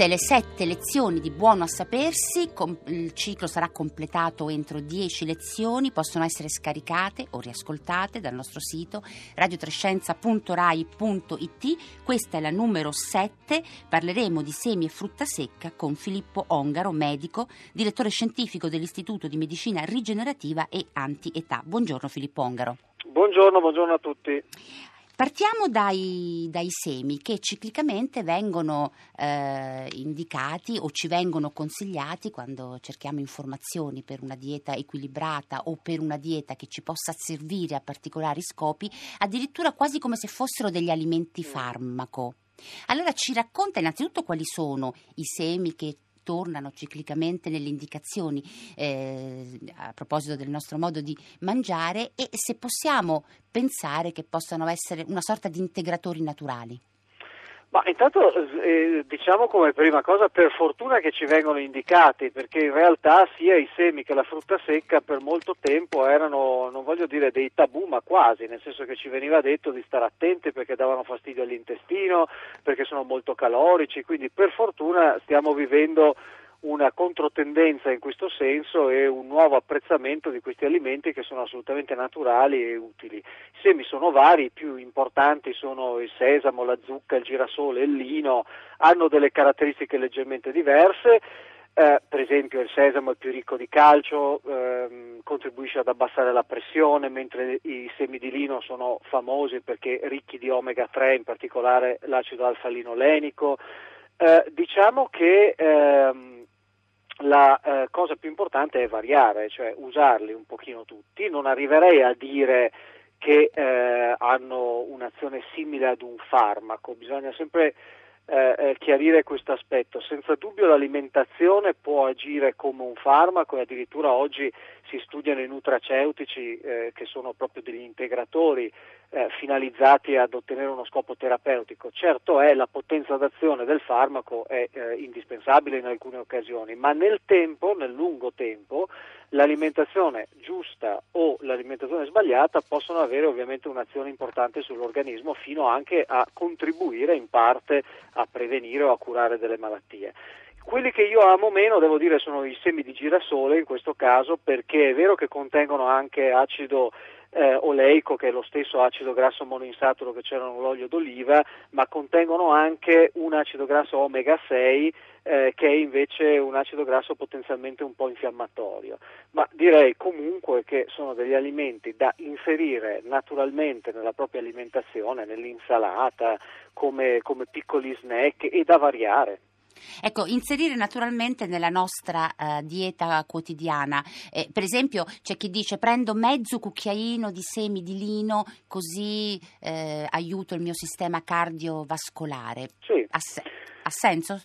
Tutte le sette lezioni di Buono a Sapersi, com- il ciclo sarà completato entro dieci lezioni, possono essere scaricate o riascoltate dal nostro sito radiotrescienza.rai.it. Questa è la numero 7, parleremo di semi e frutta secca con Filippo Ongaro, medico, direttore scientifico dell'Istituto di Medicina Rigenerativa e Anti-Età. Buongiorno Filippo Ongaro. Buongiorno, buongiorno a tutti. Partiamo dai, dai, semi che ciclicamente vengono eh, indicati o ci vengono consigliati quando cerchiamo informazioni per una dieta equilibrata o per una dieta che ci possa servire a particolari scopi, addirittura quasi come se fossero degli alimenti farmaco. Allora ci racconta innanzitutto quali sono i semi che tornano ciclicamente nelle indicazioni eh, a proposito del nostro modo di mangiare e se possiamo pensare che possano essere una sorta di integratori naturali. Ma intanto eh, diciamo come prima cosa per fortuna che ci vengono indicati perché in realtà sia i semi che la frutta secca per molto tempo erano, non voglio dire dei tabù ma quasi, nel senso che ci veniva detto di stare attenti perché davano fastidio all'intestino, perché sono molto calorici, quindi per fortuna stiamo vivendo una controtendenza in questo senso e un nuovo apprezzamento di questi alimenti che sono assolutamente naturali e utili. I semi sono vari, i più importanti sono il sesamo, la zucca, il girasole, il lino, hanno delle caratteristiche leggermente diverse. Eh, per esempio il sesamo è più ricco di calcio, ehm, contribuisce ad abbassare la pressione, mentre i semi di lino sono famosi perché ricchi di omega 3, in particolare l'acido alfa-linolenico. Eh, diciamo che ehm, la eh, cosa più importante è variare, cioè usarli un pochino tutti. Non arriverei a dire che eh, hanno un'azione simile ad un farmaco, bisogna sempre eh, eh, chiarire questo aspetto. Senza dubbio l'alimentazione può agire come un farmaco e addirittura oggi si studiano i nutraceutici eh, che sono proprio degli integratori eh, finalizzati ad ottenere uno scopo terapeutico. Certo è la potenza d'azione del farmaco è eh, indispensabile in alcune occasioni, ma nel tempo, nel lungo tempo, l'alimentazione giusta o l'alimentazione sbagliata possono avere ovviamente un'azione importante sull'organismo fino anche a contribuire in parte a prevenire o a curare delle malattie. Quelli che io amo meno, devo dire, sono i semi di girasole in questo caso perché è vero che contengono anche acido eh, oleico che è lo stesso acido grasso monoinsaturo che c'era nell'olio d'oliva, ma contengono anche un acido grasso omega 6 eh, che è invece un acido grasso potenzialmente un po' infiammatorio. Ma direi comunque che sono degli alimenti da inserire naturalmente nella propria alimentazione, nell'insalata, come, come piccoli snack e da variare. Ecco, inserire naturalmente nella nostra uh, dieta quotidiana. Eh, per esempio, c'è chi dice prendo mezzo cucchiaino di semi di lino così eh, aiuto il mio sistema cardiovascolare. Sì. Ha, se- ha senso?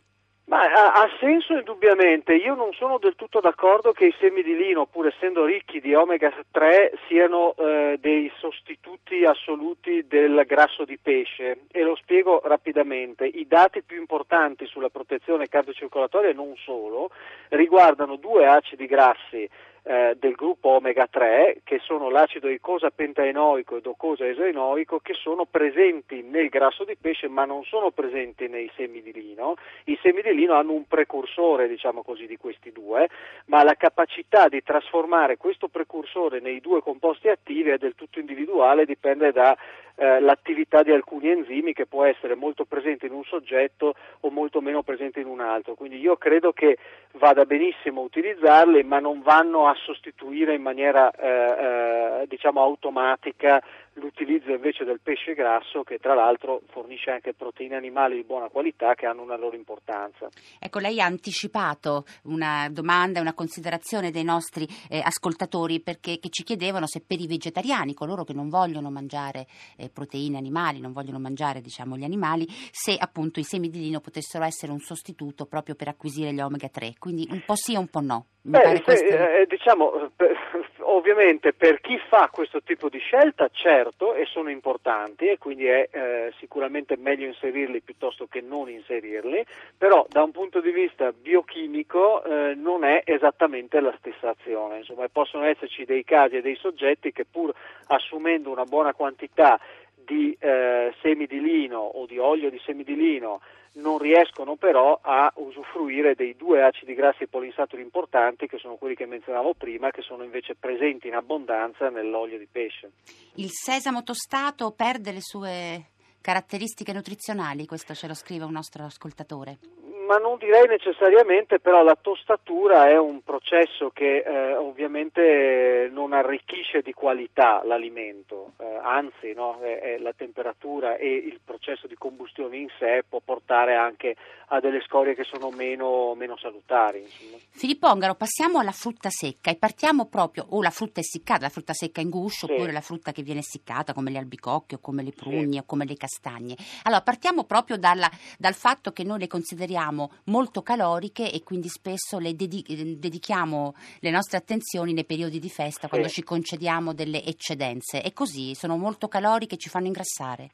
Ma ha, senso indubbiamente, io non sono del tutto d'accordo che i semi di lino, pur essendo ricchi di omega 3, siano eh, dei sostituti assoluti del grasso di pesce e lo spiego rapidamente. I dati più importanti sulla protezione cardiocircolatoria e non solo riguardano due acidi grassi eh, del gruppo omega 3 che sono l'acido icosa pentaenoico e docosa esoenoico che sono presenti nel grasso di pesce ma non sono presenti nei semi di lino. I semi di lino hanno un precursore diciamo così di questi due ma la capacità di trasformare questo precursore nei due composti attivi è del tutto individuale, dipende da eh, l'attività di alcuni enzimi che può essere molto presente in un soggetto o molto meno presente in un altro. Quindi io credo che vada benissimo utilizzarli, ma non vanno a sostituire in maniera eh, eh, diciamo automatica l'utilizzo invece del pesce grasso che tra l'altro fornisce anche proteine animali di buona qualità che hanno una loro importanza. Ecco, lei ha anticipato una domanda una considerazione dei nostri eh, ascoltatori perché ci chiedevano se per i vegetariani, coloro che non vogliono mangiare eh, proteine animali, non vogliono mangiare diciamo, gli animali, se appunto i semi di lino potessero essere un sostituto proprio per acquisire gli omega 3. Quindi un po' sì e un po' no. Beh, questo... eh, diciamo, per, ovviamente per chi fa questo tipo di scelta, certo, e sono importanti e quindi è eh, sicuramente meglio inserirli piuttosto che non inserirli, però da un punto di vista biochimico eh, non è esattamente la stessa azione. Insomma, possono esserci dei casi e dei soggetti che pur assumendo una buona quantità di eh, semi di lino o di olio di semi di lino non riescono però a usufruire dei due acidi grassi polinsaturi importanti che sono quelli che menzionavo prima che sono invece presenti in abbondanza nell'olio di pesce. Il sesamo tostato perde le sue caratteristiche nutrizionali, questo ce lo scrive un nostro ascoltatore ma non direi necessariamente, però la tostatura è un processo che eh, ovviamente non arricchisce di qualità l'alimento, eh, anzi no, è, è la temperatura e il processo di combustione in sé può portare anche a delle scorie che sono meno, meno salutari. Insomma. Filippo Ongaro, passiamo alla frutta secca e partiamo proprio, o la frutta essiccata, la frutta secca in guscio, sì. oppure la frutta che viene essiccata come le albicocche o come le prugne sì. o come le castagne. Allora partiamo proprio dalla, dal fatto che noi le consideriamo consideriamo molto caloriche e quindi spesso le dedi- dedichiamo le nostre attenzioni nei periodi di festa, quando ci concediamo delle eccedenze. E così sono molto caloriche e ci fanno ingrassare.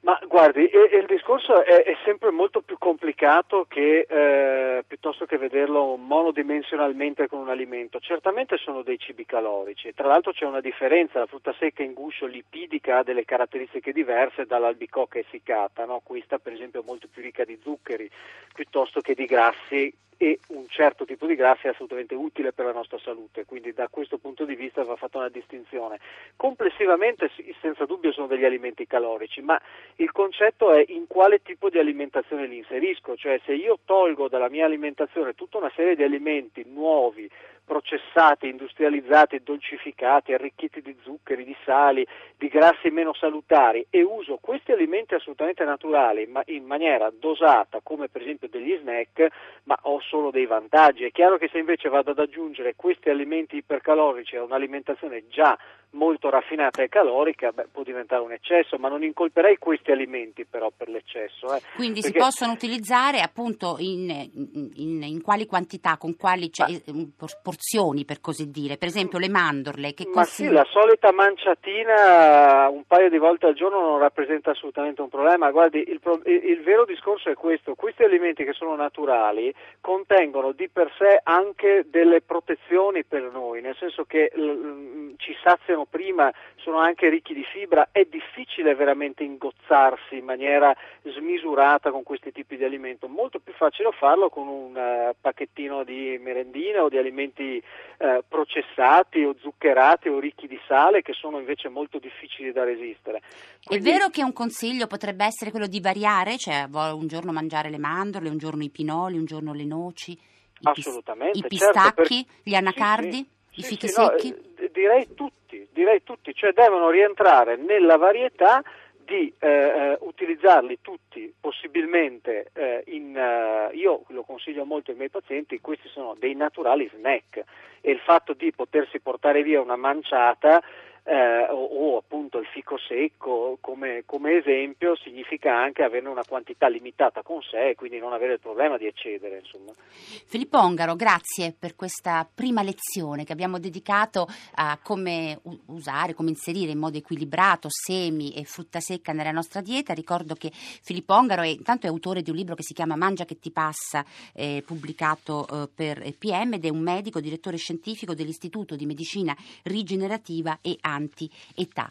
Ma guardi, il discorso è, è, sempre molto più complicato che eh, piuttosto che vederlo monodimensionalmente con un alimento. Certamente sono dei cibi calorici, tra l'altro c'è una differenza, la frutta secca in guscio lipidica ha delle caratteristiche diverse dall'albicocca essiccata, no? questa per esempio è molto più ricca di zuccheri piuttosto che di grassi e un certo tipo di grassi è assolutamente utile per la nostra salute, quindi da questo punto di vista va fatta una distinzione. Complessivamente senza dubbio sono degli alimenti calorici, ma il concetto è in quale tipo di alimentazione li inserisco, cioè se io tolgo dalla mia alimentazione tutta una serie di alimenti nuovi, processati, industrializzati, dolcificati, arricchiti di zuccheri, di sali, di grassi meno salutari e uso questi alimenti assolutamente naturali ma in maniera dosata come per esempio degli snack, ma ho solo dei vantaggi. È chiaro che se invece vado ad aggiungere questi alimenti ipercalorici a un'alimentazione già molto raffinata e calorica, beh, può diventare un eccesso, ma non incolperei questi alimenti però per l'eccesso. Eh. Quindi Perché... si possono utilizzare appunto in, in, in quali quantità, con quali cioè, porzioni per così dire, per esempio le mandorle. Che ma consigli... sì, la solita manciatina un paio di volte al giorno non rappresenta assolutamente un problema. Guardi, il, il, il vero discorso è questo, questi alimenti che sono naturali contengono di per sé anche delle protezioni per noi, nel senso che l, ci saziano dicevamo prima, sono anche ricchi di fibra, è difficile veramente ingozzarsi in maniera smisurata con questi tipi di alimento, molto più facile farlo con un uh, pacchettino di merendine o di alimenti uh, processati o zuccherati o ricchi di sale che sono invece molto difficili da resistere. Quindi... È vero che un consiglio potrebbe essere quello di variare, cioè un giorno mangiare le mandorle, un giorno i pinoli, un giorno le noci? I Assolutamente. I pistacchi, certo, per... gli anacardi, sì, sì. i fichi sì, secchi? No, eh, direi tutti direi tutti, cioè devono rientrare nella varietà di eh, eh, utilizzarli tutti possibilmente eh, in, uh, io lo consiglio molto ai miei pazienti, questi sono dei naturali snack e il fatto di potersi portare via una manciata eh, o, o, appunto il fico secco come, come, esempio significa anche avere una quantità limitata con sé e quindi non avere il problema di eccedere. Insomma. Filippo Ongaro, grazie per questa prima lezione che abbiamo dedicato a come usare, come inserire in modo equilibrato semi e frutta secca nella nostra dieta. Ricordo che Filippo Ongaro è, intanto è autore di un libro che si chiama Mangia che ti passa, eh, pubblicato eh, per PM ed è un medico, direttore scientifico dell'Istituto di Medicina Rigenerativa e Anti anti-età.